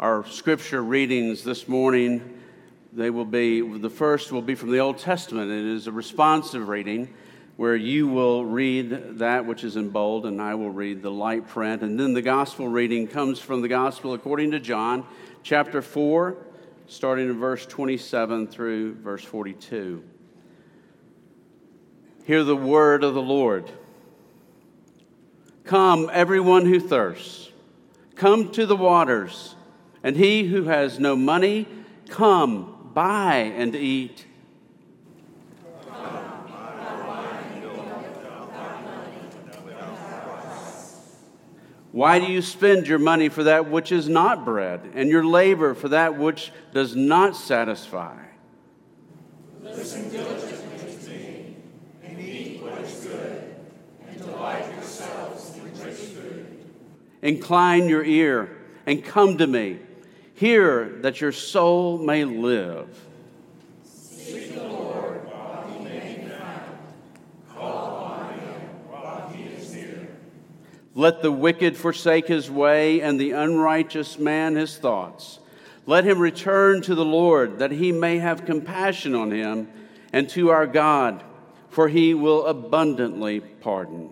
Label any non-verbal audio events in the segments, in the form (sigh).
Our scripture readings this morning, they will be the first will be from the Old Testament. It is a responsive reading where you will read that which is in bold and I will read the light print. And then the gospel reading comes from the gospel according to John, chapter 4, starting in verse 27 through verse 42. Hear the word of the Lord. Come, everyone who thirsts, come to the waters, and he who has no money, come, buy and eat. Why do you spend your money for that which is not bread, and your labor for that which does not satisfy? Listen diligently to me, and eat what is good, and delight yourselves in rich food. Incline your ear and come to me. Hear that your soul may live. Seek the Lord while he may be found. Call him while he is near. Let the wicked forsake his way, and the unrighteous man his thoughts. Let him return to the Lord, that he may have compassion on him, and to our God, for he will abundantly pardon.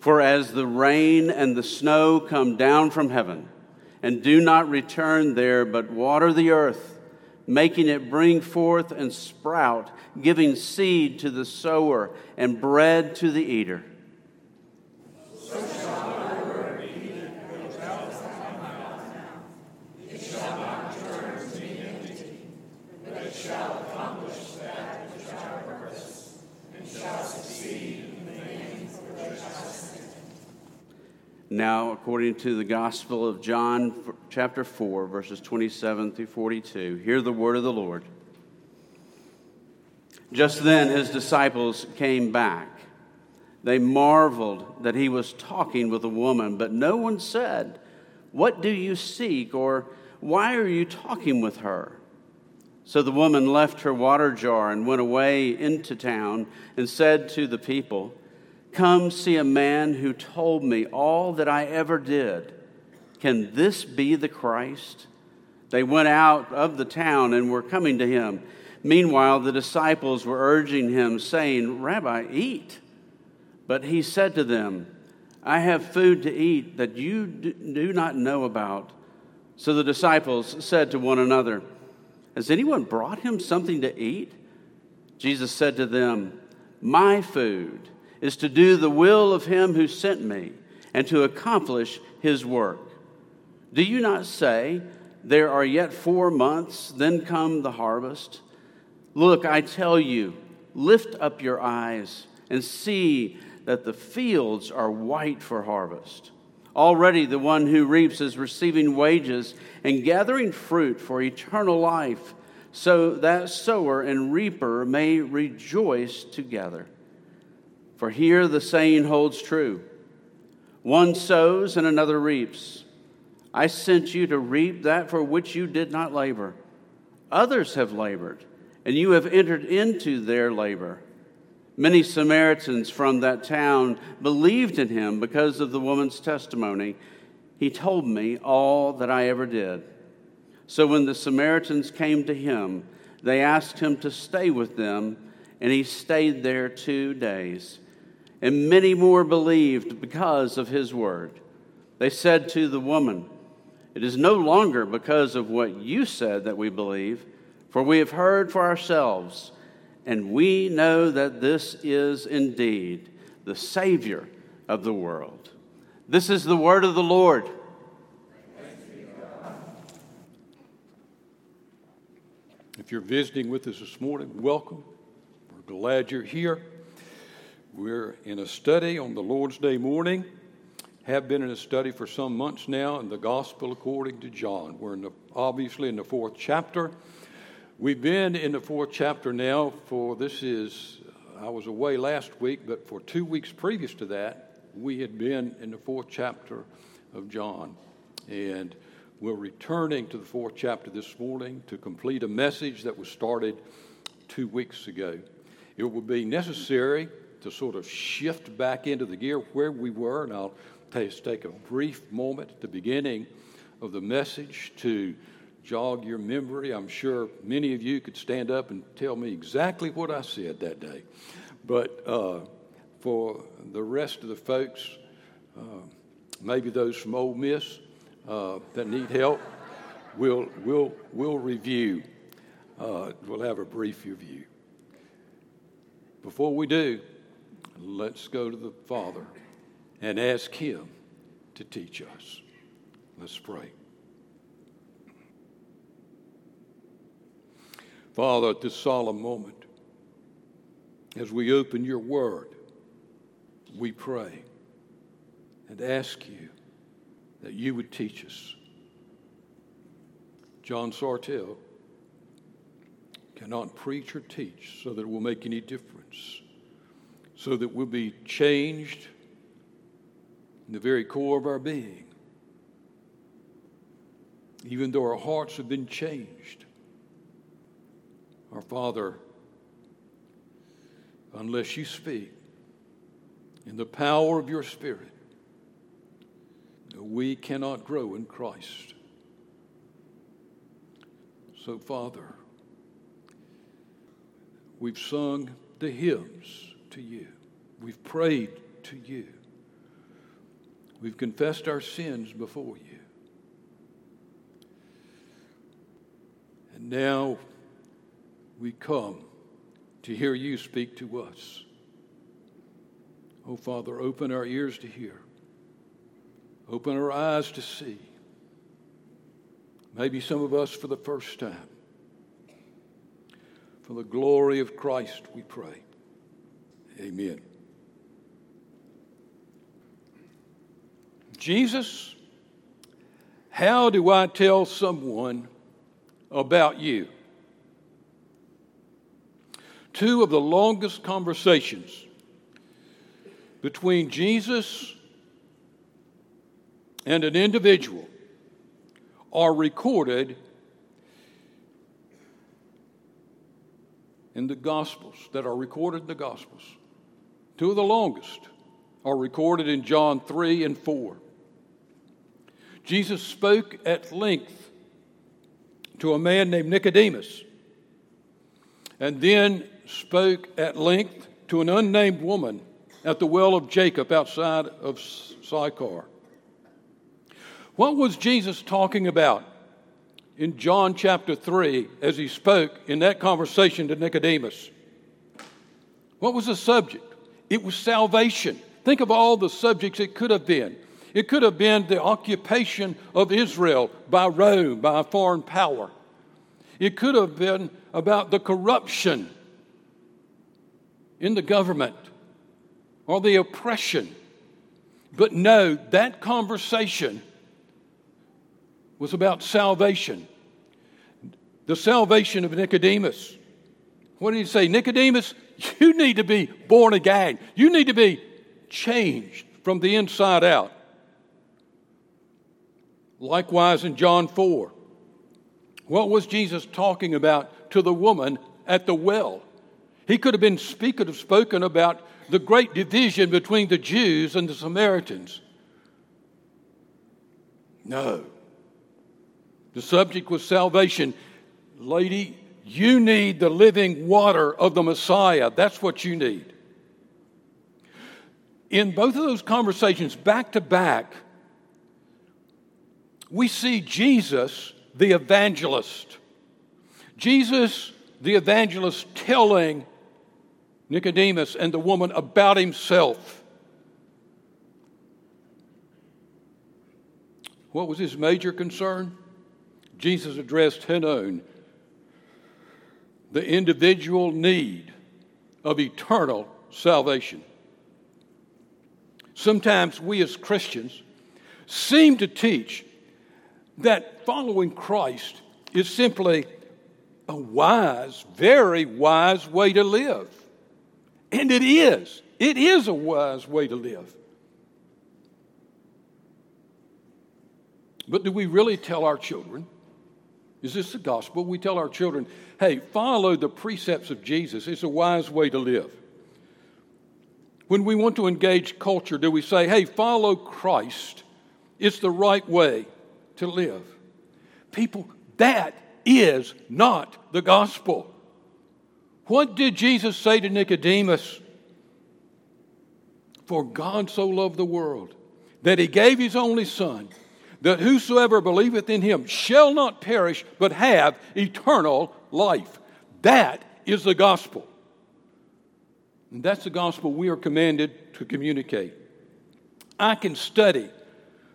For as the rain and the snow come down from heaven, and do not return there, but water the earth, making it bring forth and sprout, giving seed to the sower and bread to the eater. Now, according to the Gospel of John, chapter 4, verses 27 through 42, hear the word of the Lord. Just then, his disciples came back. They marveled that he was talking with a woman, but no one said, What do you seek? or Why are you talking with her? So the woman left her water jar and went away into town and said to the people, Come see a man who told me all that I ever did. Can this be the Christ? They went out of the town and were coming to him. Meanwhile, the disciples were urging him, saying, Rabbi, eat. But he said to them, I have food to eat that you do not know about. So the disciples said to one another, Has anyone brought him something to eat? Jesus said to them, My food is to do the will of him who sent me and to accomplish his work. Do you not say, There are yet four months, then come the harvest? Look, I tell you, lift up your eyes and see that the fields are white for harvest. Already the one who reaps is receiving wages and gathering fruit for eternal life, so that sower and reaper may rejoice together. For here the saying holds true one sows and another reaps. I sent you to reap that for which you did not labor. Others have labored, and you have entered into their labor. Many Samaritans from that town believed in him because of the woman's testimony. He told me all that I ever did. So when the Samaritans came to him, they asked him to stay with them, and he stayed there two days and many more believed because of his word. They said to the woman, It is no longer because of what you said that we believe, for we have heard for ourselves, and we know that this is indeed the Savior of the world. This is the word of the Lord. If you're visiting with us this morning, welcome. We're glad you're here. We're in a study on the Lord's Day morning. Have been in a study for some months now in the Gospel according to John. We're in the, obviously in the fourth chapter. We've been in the fourth chapter now for this is, I was away last week, but for two weeks previous to that, we had been in the fourth chapter of John. And we're returning to the fourth chapter this morning to complete a message that was started two weeks ago. It will be necessary to sort of shift back into the gear where we were, and I'll take a brief moment at the beginning of the message to jog your memory. I'm sure many of you could stand up and tell me exactly what I said that day. But uh, for the rest of the folks, uh, maybe those from Ole Miss uh, that need help, we'll, we'll, we'll review. Uh, we'll have a brief review. Before we do, let's go to the Father and ask Him to teach us. Let's pray. Father, at this solemn moment, as we open your word, we pray and ask you that you would teach us. John Sartelle cannot preach or teach so that it will make any difference, so that we'll be changed in the very core of our being. Even though our hearts have been changed, our Father, unless you speak in the power of your Spirit, we cannot grow in Christ. So, Father, we've sung the hymns to you, we've prayed to you, we've confessed our sins before you. And now we come to hear you speak to us. Oh, Father, open our ears to hear, open our eyes to see. Maybe some of us for the first time. For the glory of Christ, we pray. Amen. Jesus, how do I tell someone about you? Two of the longest conversations between Jesus and an individual are recorded in the Gospels, that are recorded in the Gospels. Two of the longest are recorded in John 3 and 4. Jesus spoke at length to a man named Nicodemus, and then spoke at length to an unnamed woman at the well of Jacob outside of Sychar. What was Jesus talking about in John chapter 3 as he spoke in that conversation to Nicodemus? What was the subject? It was salvation. Think of all the subjects it could have been. It could have been the occupation of Israel by Rome, by a foreign power. It could have been about the corruption in the government or the oppression. But no, that conversation was about salvation. The salvation of Nicodemus. What did he say? Nicodemus, you need to be born again. You need to be changed from the inside out. Likewise, in John 4, what was Jesus talking about to the woman at the well? He could have been speaking, have spoken about the great division between the Jews and the Samaritans. No. The subject was salvation. Lady, you need the living water of the Messiah. That's what you need. In both of those conversations, back to back, we see Jesus, the evangelist. Jesus, the evangelist, telling Nicodemus and the woman about himself. What was his major concern? Jesus addressed Hanon, the individual need of eternal salvation. Sometimes we as Christians seem to teach that following Christ is simply a wise, very wise way to live. And it is. It is a wise way to live. But do we really tell our children is this the gospel? We tell our children, hey, follow the precepts of Jesus. It's a wise way to live. When we want to engage culture, do we say, hey, follow Christ? It's the right way to live. People, that is not the gospel. What did Jesus say to Nicodemus? For God so loved the world that he gave his only Son, that whosoever believeth in him shall not perish, but have eternal life. That is the gospel. And that's the gospel we are commanded to communicate. I can study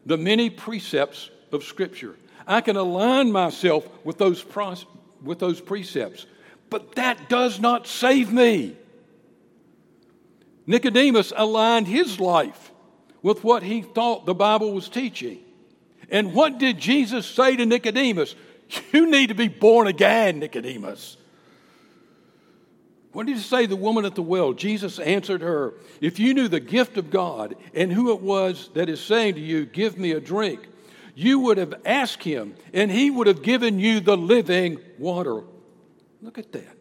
the many precepts of Scripture. I can align myself with those, with those precepts, but that does not save me. Nicodemus aligned his life with what he thought the Bible was teaching. And what did Jesus say to Nicodemus? You need to be born again, Nicodemus. What did he say to the woman at the well? Jesus answered her, If you knew the gift of God and who it was that is saying to you, Give me a drink, you would have asked him, and he would have given you the living water. Look at that.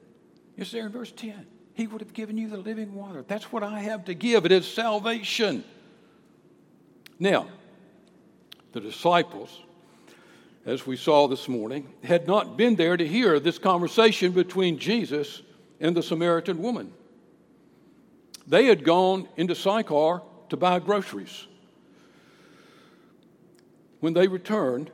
It's there in verse 10. He would have given you the living water. That's what I have to give. It is salvation. Now, the disciples, as we saw this morning, had not been there to hear this conversation between Jesus and the Samaritan woman. They had gone into Sychar to buy groceries. When they returned,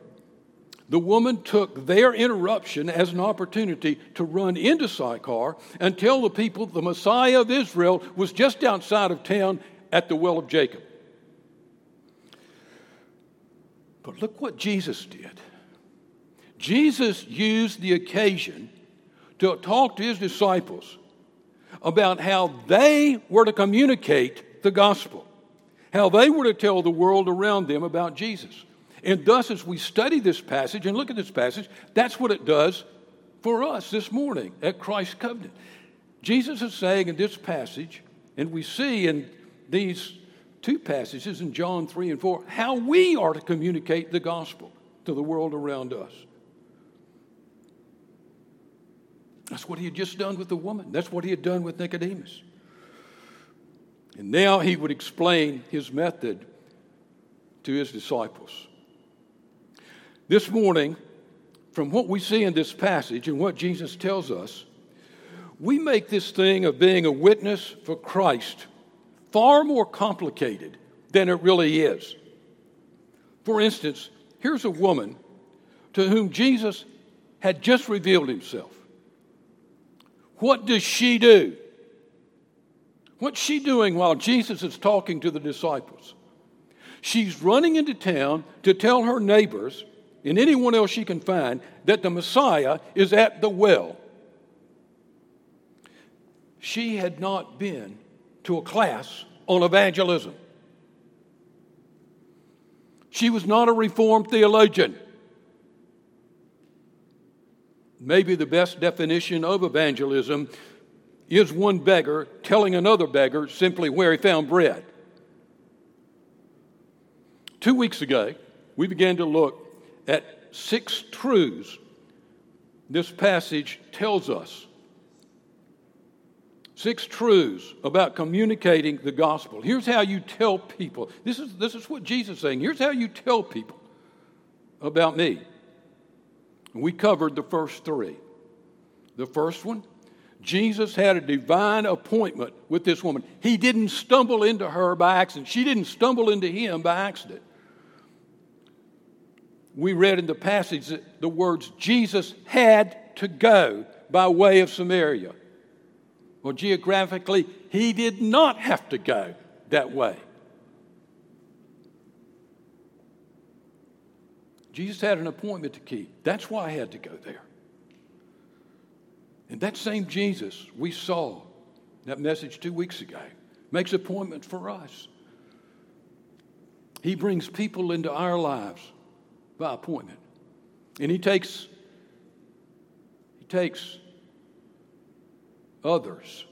the woman took their interruption as an opportunity to run into Sychar and tell the people the Messiah of Israel was just outside of town at the well of Jacob. But look what Jesus did. Jesus used the occasion to talk to his disciples about how they were to communicate the gospel, how they were to tell the world around them about Jesus. And thus, as we study this passage and look at this passage, that's what it does for us this morning at Christ's covenant. Jesus is saying in this passage, and we see in these two passages in John 3 and 4 how we are to communicate the gospel to the world around us. That's what he had just done with the woman. That's what he had done with Nicodemus. And now he would explain his method to his disciples. This morning, from what we see in this passage and what Jesus tells us, we make this thing of being a witness for Christ far more complicated than it really is. For instance, here's a woman to whom Jesus had just revealed himself. What does she do? What's she doing while Jesus is talking to the disciples? She's running into town to tell her neighbors and anyone else she can find that the Messiah is at the well. She had not been to a class on evangelism. She was not a Reformed theologian. Maybe the best definition of evangelism is one beggar telling another beggar simply where he found bread. Two weeks ago, we began to look at six truths this passage tells us Six truths about communicating the gospel. Here's how you tell people. This is, this is what Jesus is saying. Here's how you tell people about me. We covered the first three. The first one, Jesus had a divine appointment with this woman. He didn't stumble into her by accident, she didn't stumble into him by accident. We read in the passage the words Jesus had to go by way of Samaria. Well, geographically, he did not have to go that way. Jesus had an appointment to keep. That's why I had to go there. And that same Jesus we saw that message two weeks ago makes appointment for us. He brings people into our lives by appointment. And he takes he takes others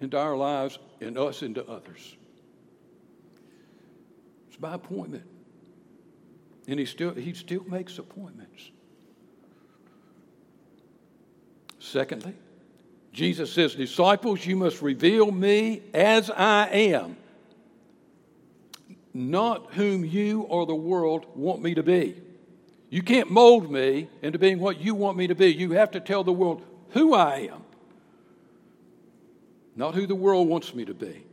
into our lives and us into others. It's by appointment. And he still, he still makes appointments. Secondly, Jesus says, Disciples, you must reveal me as I am, not whom you or the world want me to be. You can't mold me into being what you want me to be. You have to tell the world who I am, not who the world wants me to be.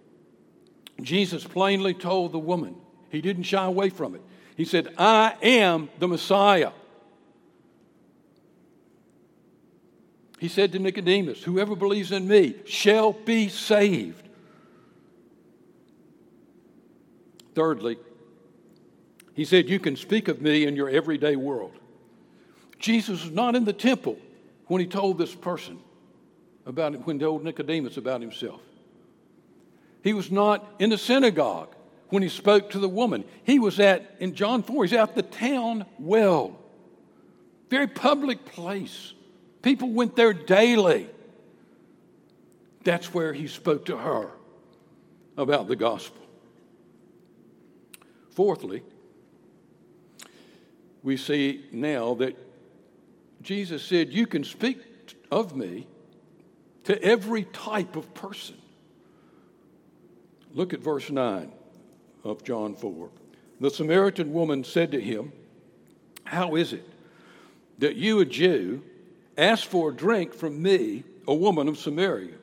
Jesus plainly told the woman, he didn't shy away from it. He said, I am the Messiah. He said to Nicodemus, Whoever believes in me shall be saved. Thirdly, he said, You can speak of me in your everyday world. Jesus was not in the temple when he told this person about it, when he told Nicodemus about himself. He was not in the synagogue when he spoke to the woman. He was at, in John 4, he's at the town well. Very public place. People went there daily. That's where he spoke to her about the gospel. Fourthly, we see now that Jesus said, You can speak of me to every type of person. Look at verse 9 of John 4. The Samaritan woman said to him, How is it that you, a Jew, ask for a drink from me, a woman of Samaria?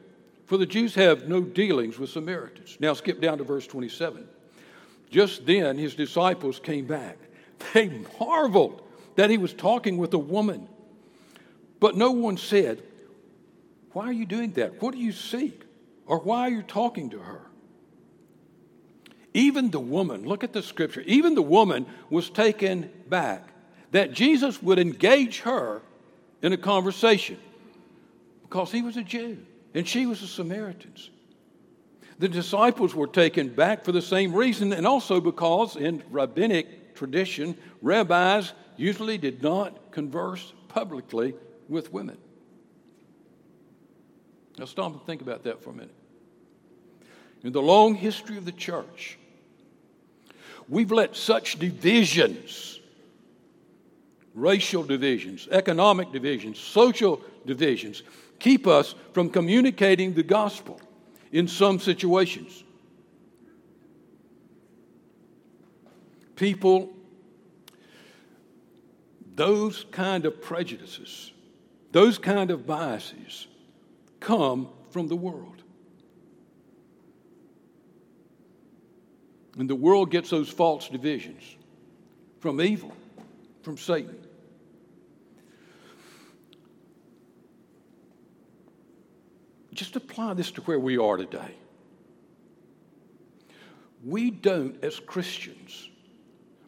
For the Jews have no dealings with Samaritans. Now skip down to verse 27. Just then his disciples came back. They marveled that he was talking with a woman. But no one said, Why are you doing that? What do you seek? Or why are you talking to her? Even the woman, look at the scripture, even the woman was taken back that Jesus would engage her in a conversation because he was a Jew and she was a Samaritan. The disciples were taken back for the same reason, and also because in rabbinic tradition, rabbis usually did not converse publicly with women. Now, stop and think about that for a minute. In the long history of the church, We've let such divisions, racial divisions, economic divisions, social divisions, keep us from communicating the gospel in some situations. People, those kind of prejudices, those kind of biases come from the world. And the world gets those false divisions from evil, from Satan. Just apply this to where we are today. We don't, as Christians,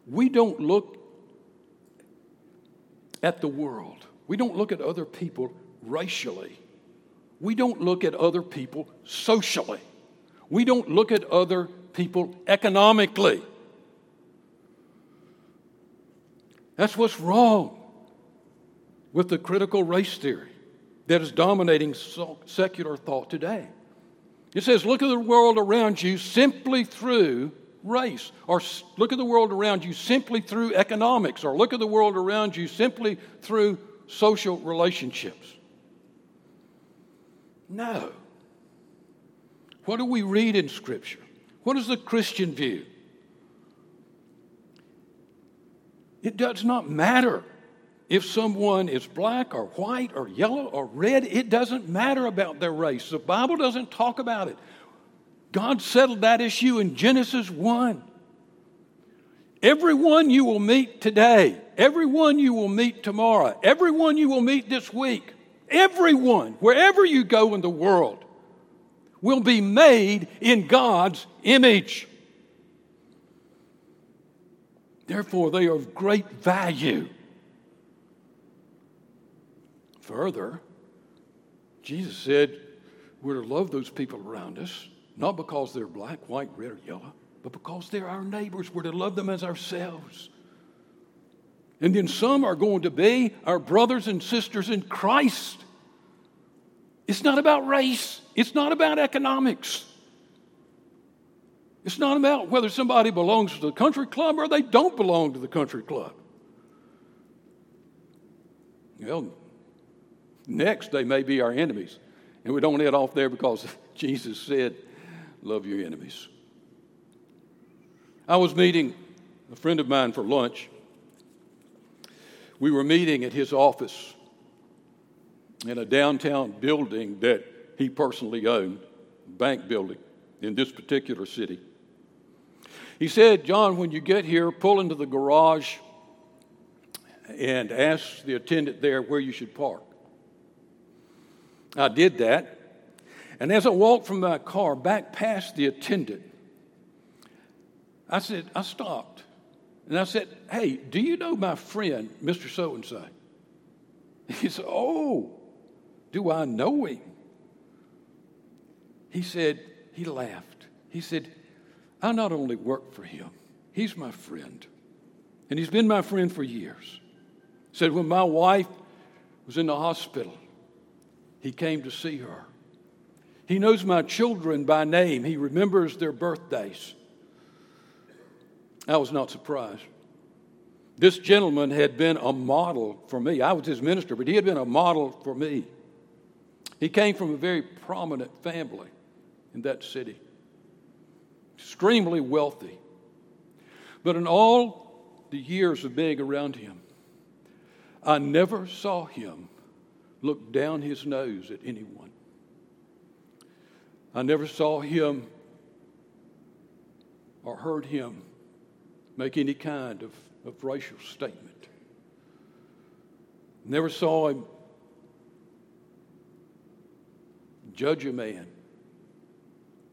we don't look at the world. We don't look at other people racially. We don't look at other people socially. We don't look at other people economically. That's what's wrong with the critical race theory that is dominating secular thought today. It says, look at the world around you simply through race, or look at the world around you simply through economics, or look at the world around you simply through social relationships. No. What do we read in Scripture? What is the Christian view? It does not matter if someone is black or white or yellow or red, it doesn't matter about their race. The Bible doesn't talk about it. God settled that issue in Genesis 1. Everyone you will meet today, everyone you will meet tomorrow, everyone you will meet this week, everyone, wherever you go in the world, will be made in God's image. Therefore, they are of great value. Further, Jesus said we're to love those people around us, not because they're black, white, red, or yellow, but because they're our neighbors. We're to love them as ourselves. And then some are going to be our brothers and sisters in Christ. It's not about race, it's not about economics. It's not about whether somebody belongs to the country club or they don't belong to the country club. Well, next they may be our enemies. And we don't head off there because (laughs) Jesus said, Love your enemies. I was meeting a friend of mine for lunch. We were meeting at his office in a downtown building that he personally owned, bank building in this particular city. He said, John, when you get here, pull into the garage and ask the attendant there where you should park. I did that. And as I walked from my car back past the attendant, I said, I stopped. And I said, Hey, do you know my friend, Mr. So and so? (laughs) He said, Oh, do I know him? He said, He laughed. He said, I not only work for him, he's my friend. And he's been my friend for years. He Said, when my wife was in the hospital, he came to see her. He knows my children by name, he remembers their birthdays. I was not surprised. This gentleman had been a model for me. I was his minister, but he had been a model for me. He came from a very prominent family in that city, extremely wealthy. But in all the years of being around him, I never saw him look down his nose at anyone. I never saw him or heard him make any kind of, of racial statement. Never saw him judge a man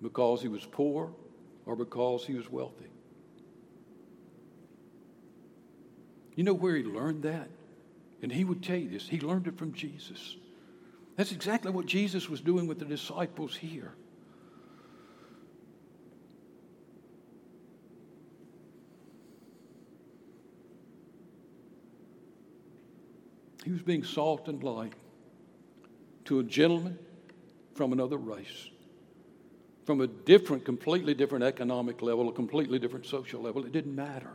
because he was poor or because he was wealthy. You know where he learned that? And he would tell you this. He learned it from Jesus. That's exactly what Jesus was doing with the disciples here. He was being salt and light to a gentleman from another race, from a different, completely different economic level, a completely different social level. It didn't matter.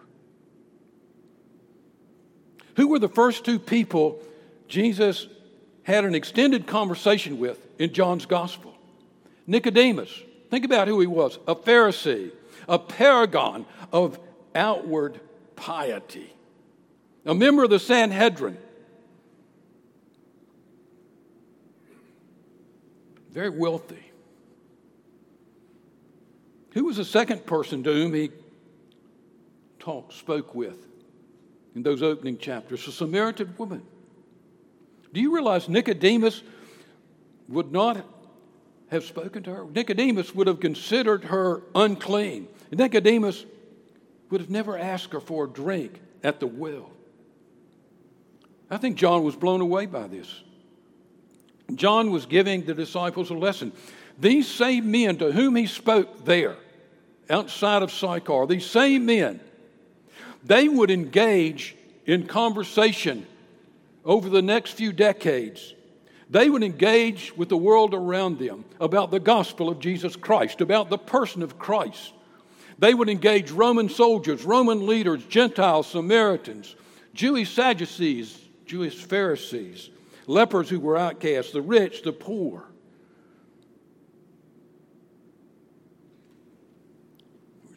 Who were the first two people Jesus had an extended conversation with in John's gospel? Nicodemus. Think about who he was a Pharisee, a paragon of outward piety, a member of the Sanhedrin. Very wealthy. Who was the second person to whom he talked, spoke with? in those opening chapters, a Samaritan woman. Do you realize Nicodemus would not have spoken to her? Nicodemus would have considered her unclean. Nicodemus would have never asked her for a drink at the well. I think John was blown away by this. John was giving the disciples a lesson. These same men to whom he spoke there, outside of Sychar, these same men they would engage in conversation over the next few decades. They would engage with the world around them about the gospel of Jesus Christ, about the person of Christ. They would engage Roman soldiers, Roman leaders, Gentiles, Samaritans, Jewish Sadducees, Jewish Pharisees, lepers who were outcasts, the rich, the poor.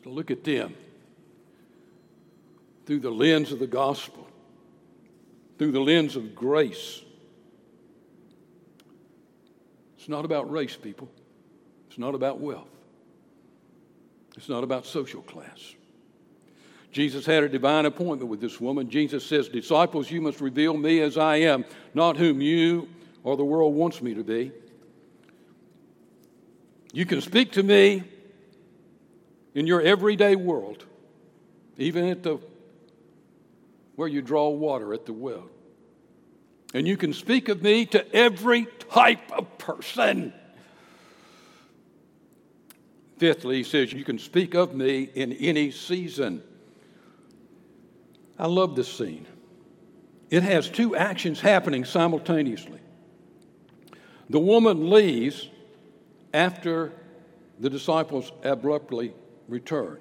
To look at them through the lens of the gospel, through the lens of grace. It's not about race, people. It's not about wealth. It's not about social class. Jesus had a divine appointment with this woman. Jesus says, Disciples, you must reveal me as I am, not whom you or the world wants me to be. You can speak to me in your everyday world, even at the where you draw water at the well. And you can speak of me to every type of person. Fifthly, he says, You can speak of me in any season. I love this scene. It has two actions happening simultaneously. The woman leaves after the disciples abruptly return.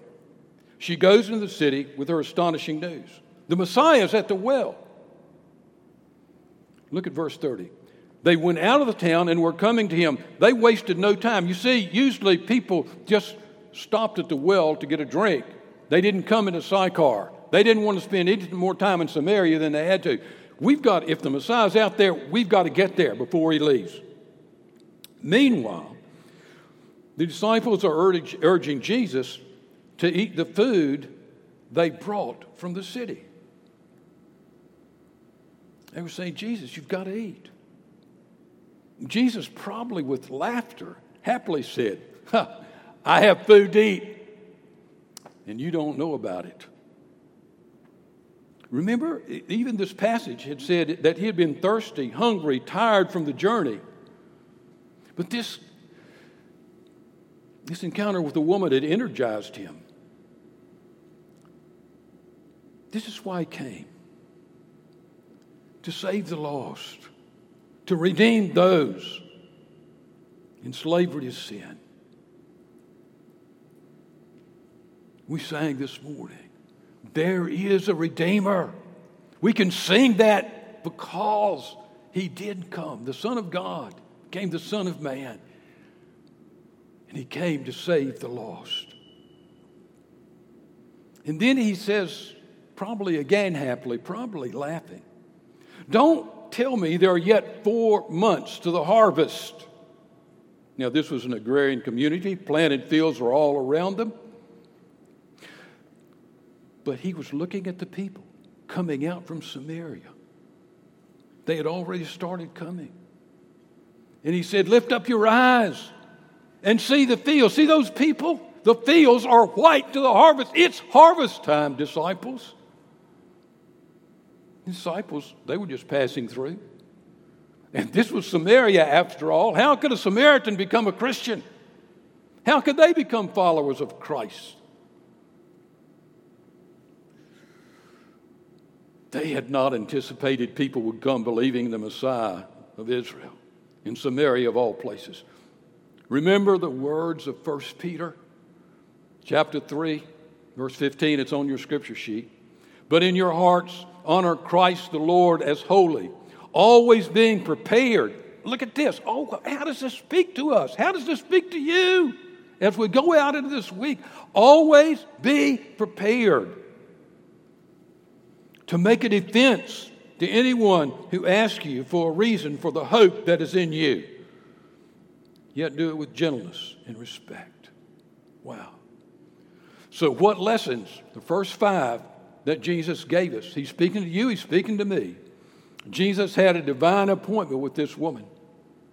She goes into the city with her astonishing news. The Messiah is at the well. Look at verse 30. They went out of the town and were coming to him. They wasted no time. You see, usually people just stopped at the well to get a drink. They didn't come in a Sychar. They didn't want to spend any more time in Samaria than they had to. We've got, if the Messiah's out there, we've got to get there before he leaves. Meanwhile, the disciples are urging, urging Jesus to eat the food they brought from the city. They were saying, Jesus, you've got to eat. Jesus, probably with laughter, happily said, I have food to eat, and you don't know about it. Remember, even this passage had said that he had been thirsty, hungry, tired from the journey. But this, this encounter with the woman had energized him. This is why he came to save the lost, to redeem those in slavery to sin. We sang this morning, there is a Redeemer. We can sing that because he did come. The Son of God became the Son of Man, and he came to save the lost. And then he says, probably again happily, probably laughing, Don't tell me there are yet four months to the harvest. Now, this was an agrarian community, planted fields were all around them. But he was looking at the people coming out from Samaria. They had already started coming. And he said, Lift up your eyes and see the fields. See those people? The fields are white to the harvest. It's harvest time, disciples. Disciples, they were just passing through. And this was Samaria after all. How could a Samaritan become a Christian? How could they become followers of Christ? They had not anticipated people would come believing the Messiah of Israel in Samaria of all places. Remember the words of 1 Peter chapter 3, verse 15. It's on your scripture sheet. But in your hearts, honor Christ the Lord as holy, always being prepared. Look at this. Oh, how does this speak to us? How does this speak to you as we go out into this week? Always be prepared to make a defense to anyone who asks you for a reason for the hope that is in you. Yet do it with gentleness and respect. Wow. So, what lessons, the first five that Jesus gave us? He's speaking to you, he's speaking to me. Jesus had a divine appointment with this woman.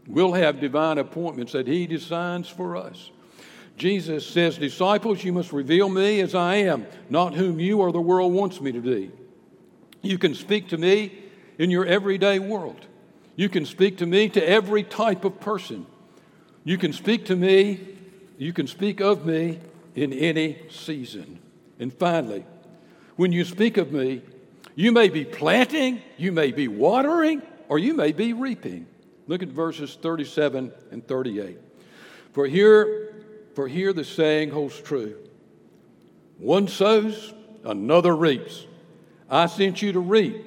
We'll have divine appointments that he designs for us. Jesus says, Disciples, you must reveal me as I am, not whom you or the world wants me to be. You can speak to me in your everyday world. You can speak to me to every type of person. You can speak to me, you can speak of me in any season. And finally, when you speak of me, you may be planting, you may be watering, or you may be reaping. Look at verses 37 and 38. For here, for here the saying holds true. One sows, another reaps. I sent you to reap.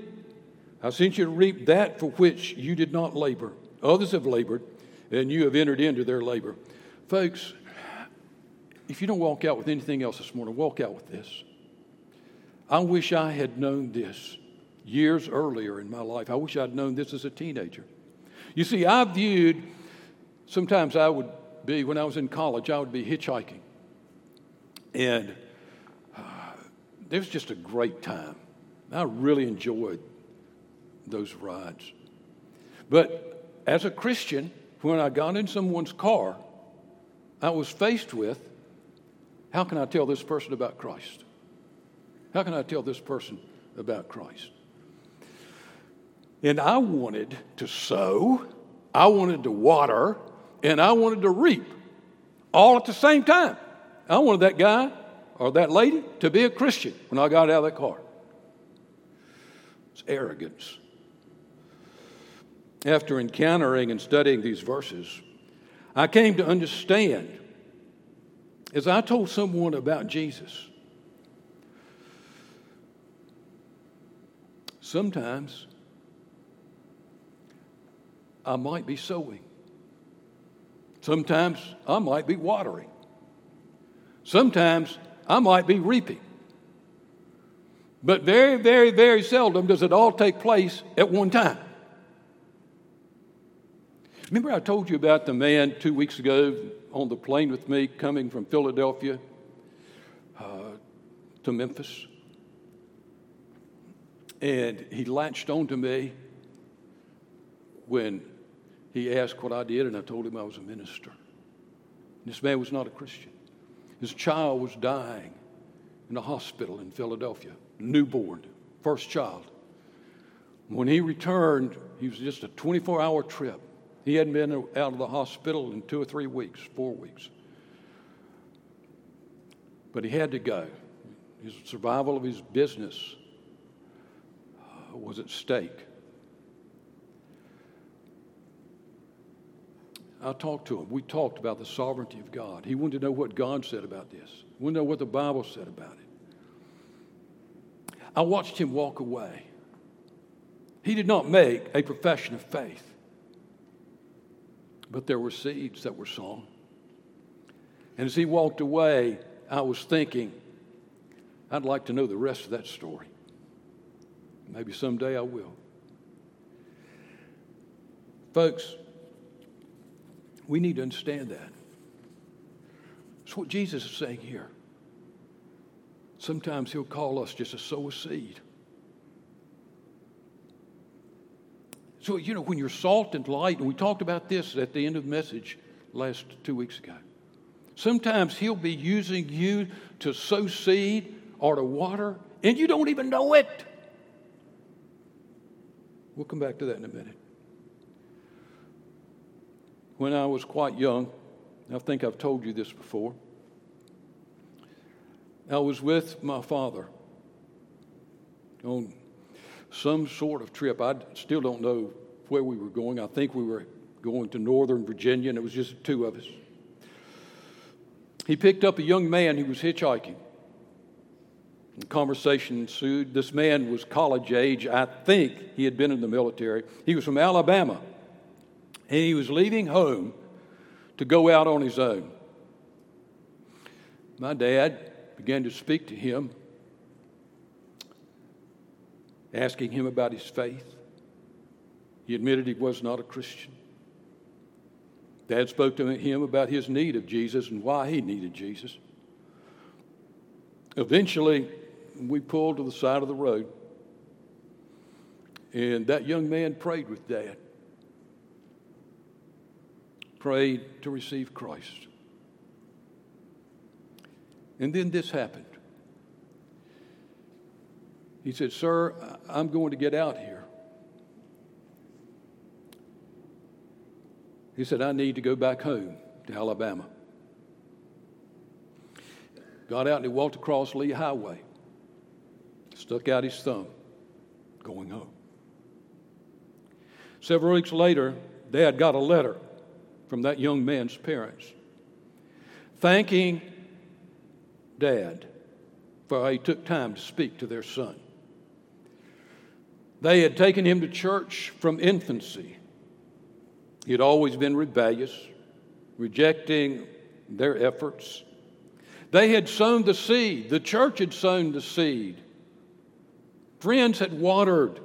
I sent you to reap that for which you did not labor. Others have labored, and you have entered into their labor. Folks, if you don't walk out with anything else this morning, walk out with this. I wish I had known this years earlier in my life. I wish I'd known this as a teenager. You see, I viewed, sometimes I would be, when I was in college, I would be hitchhiking. And uh, it was just a great time. I really enjoyed those rides. But as a Christian, when I got in someone's car, I was faced with how can I tell this person about Christ? How can I tell this person about Christ? And I wanted to sow, I wanted to water, and I wanted to reap all at the same time. I wanted that guy or that lady to be a Christian when I got out of that car. It's arrogance. After encountering and studying these verses, I came to understand As I told someone about Jesus, sometimes I might be sowing. Sometimes I might be watering. Sometimes I might be reaping. But very, very, very seldom does it all take place at one time. Remember, I told you about the man two weeks ago on the plane with me coming from Philadelphia uh, to Memphis? And he latched onto me when he asked what I did, and I told him I was a minister. This man was not a Christian. His child was dying in a hospital in Philadelphia, newborn, first child. When he returned, he was just a 24 hour trip. He hadn't been out of the hospital in two or three weeks, four weeks. But he had to go. His survival of his business uh, was at stake. I talked to him. We talked about the sovereignty of God. He wanted to know what God said about this. He wanted to know what the Bible said about it. I watched him walk away. He did not make a profession of faith, but there were seeds that were sown. And as he walked away, I was thinking, I'd like to know the rest of that story. Maybe someday I will. Folks, we need to understand that. That's what Jesus is saying here. Sometimes he'll call us just to sow a seed. So, you know, when you're salt and light, and we talked about this at the end of the message last two weeks ago. Sometimes he'll be using you to sow seed or to water, and you don't even know it. We'll come back to that in a minute when I was quite young. I think I've told you this before. I was with my father on some sort of trip. I still don't know where we were going. I think we were going to Northern Virginia, and it was just two of us. He picked up a young man who was hitchhiking. The conversation ensued. This man was college age. I think he had been in the military. He was from Alabama and he was leaving home to go out on his own. My dad began to speak to him, asking him about his faith. He admitted he was not a Christian. Dad spoke to him about his need of Jesus and why he needed Jesus. Eventually, we pulled to the side of the road, and that young man prayed with Dad prayed to receive Christ. And then this happened. He said, Sir, I'm going to get out here. He said, I need to go back home to Alabama. Got out and he walked across Lee Highway, stuck out his thumb, going home. Several weeks later, Dad got a letter from that young man's parents, thanking dad for he took time to speak to their son. They had taken him to church from infancy. He had always been rebellious, rejecting their efforts. They had sown the seed, the church had sown the seed. Friends had watered,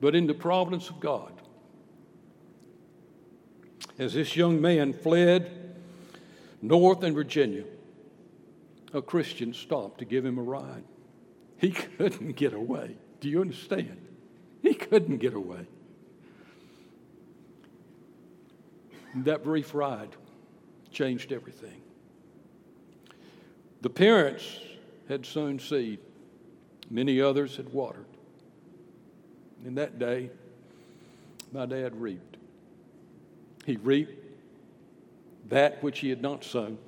but in the providence of God, as this young man fled north in Virginia, a Christian stopped to give him a ride. He (laughs) couldn't get away. Do you understand? He couldn't get away. That brief ride changed everything. The parents had sown seed, many others had watered. And that day, my dad reaped. He reaped that which he had not sown.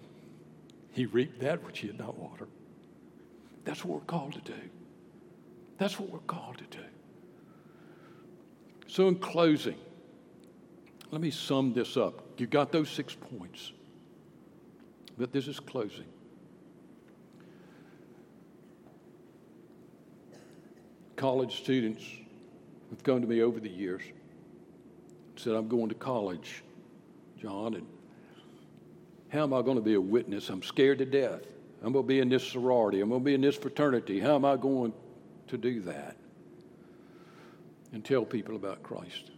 He reaped that which he had not watered. That's what we're called to do. That's what we're called to do. So, in closing, let me sum this up. You got those six points. but this is closing. College students have come to me over the years said, I'm going to college, John, and how am I going to be a witness? I'm scared to death. I'm going to be in this sorority. I'm going to be in this fraternity. How am I going to do that? And tell people about Christ.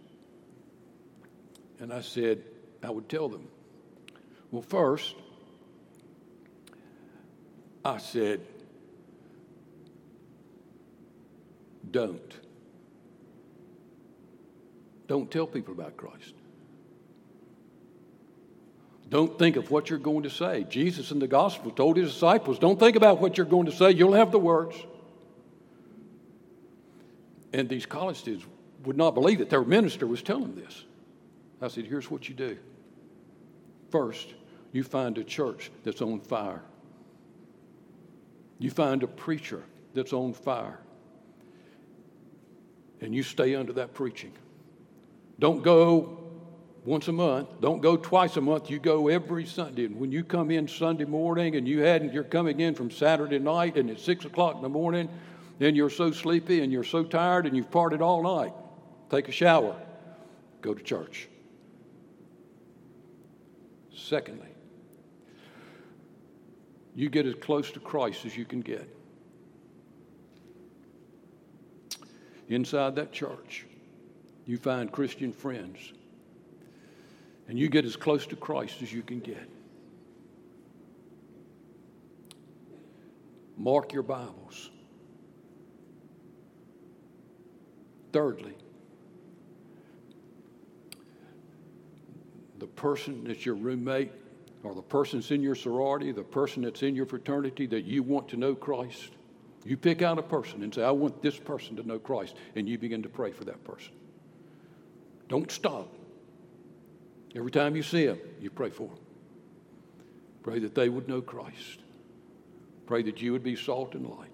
And I said, I would tell them, well, first, I said, don't. Don't tell people about Christ. Don't think of what you're going to say. Jesus in the gospel told his disciples, Don't think about what you're going to say, you'll have the words. And these college students would not believe that their minister was telling them this. I said, Here's what you do. First, you find a church that's on fire, you find a preacher that's on fire, and you stay under that preaching. Don't go once a month. Don't go twice a month. You go every Sunday. And when you come in Sunday morning and you hadn't, you're coming in from Saturday night and it's six o'clock in the morning, and you're so sleepy and you're so tired and you've partied all night. Take a shower. Go to church. Secondly, you get as close to Christ as you can get. Inside that church, you find Christian friends and you get as close to Christ as you can get. Mark your Bibles. Thirdly, the person that's your roommate or the person that's in your sorority, the person that's in your fraternity that you want to know Christ, you pick out a person and say, I want this person to know Christ, and you begin to pray for that person. Don't stop. Every time you see them, you pray for them. Pray that they would know Christ. Pray that you would be salt and light.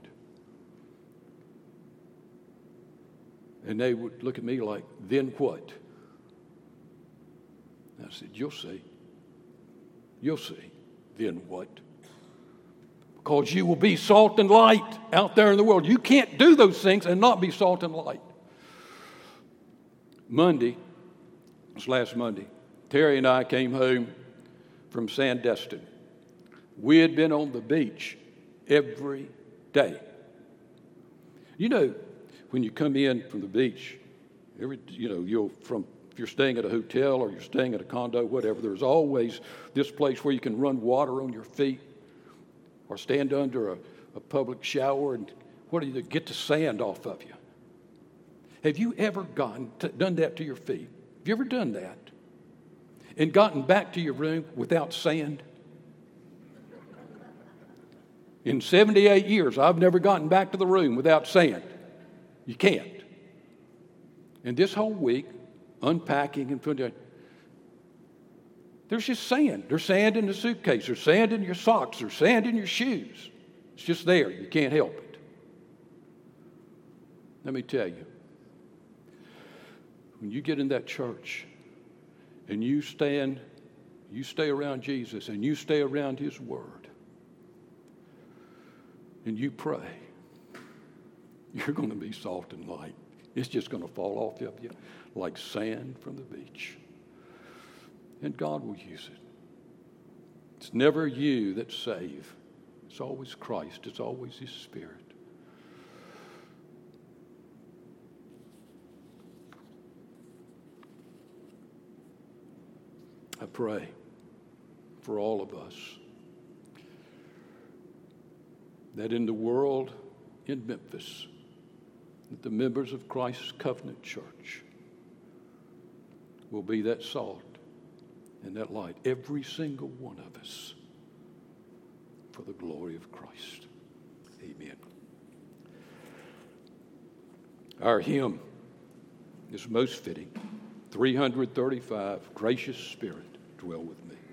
And they would look at me like, then what? And I said, You'll see. You'll see. Then what? Because you will be salt and light out there in the world. You can't do those things and not be salt and light. Monday, was last Monday, Terry and I came home from Sandestin. We had been on the beach every day. You know, when you come in from the beach, every you know, you'll from if you're staying at a hotel or you're staying at a condo, whatever, there's always this place where you can run water on your feet or stand under a, a public shower and what do you? Get the sand off of you. Have you ever gone to, done that to your feet? Have you ever done that? And gotten back to your room without sand? In 78 years, I've never gotten back to the room without sand. You can't. And this whole week, unpacking and putting there's just sand. There's sand in the suitcase. There's sand in your socks. There's sand in your shoes. It's just there. You can't help it. Let me tell you when you get in that church and you stand, you stay around Jesus and you stay around His Word and you pray, you're going to be salt and light. It's just going to fall off of you like sand from the beach. And God will use it. It's never you that save. It's always Christ. It's always His Spirit. I pray for all of us that in the world in Memphis, that the members of Christ's covenant church will be that salt and that light, every single one of us, for the glory of Christ. Amen. Our hymn is most fitting 335 Gracious Spirit, dwell with me.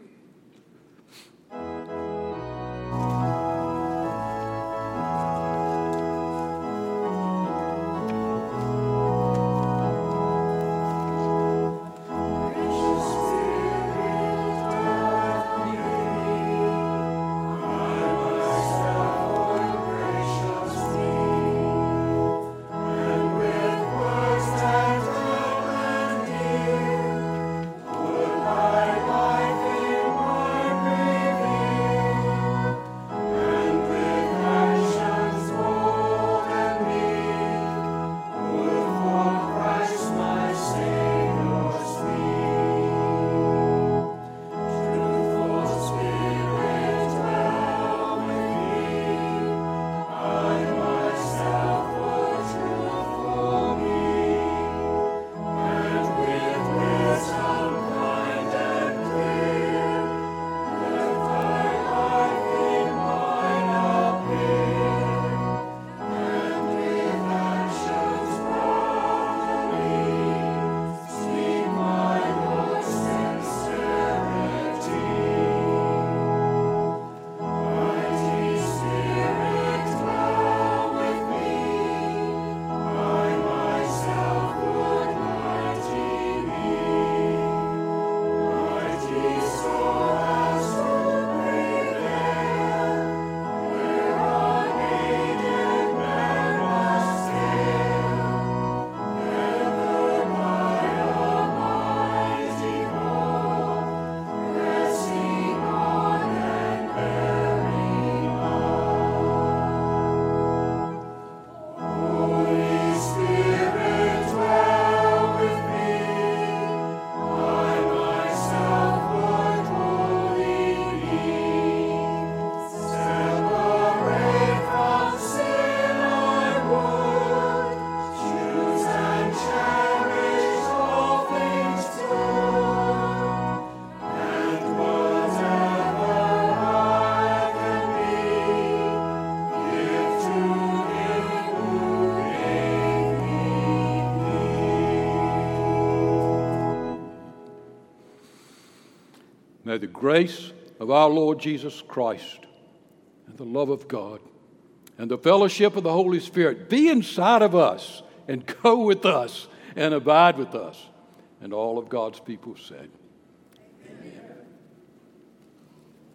May the grace of our Lord Jesus Christ and the love of God and the fellowship of the Holy Spirit be inside of us and (laughs) go with us and abide with us. And all of God's people said,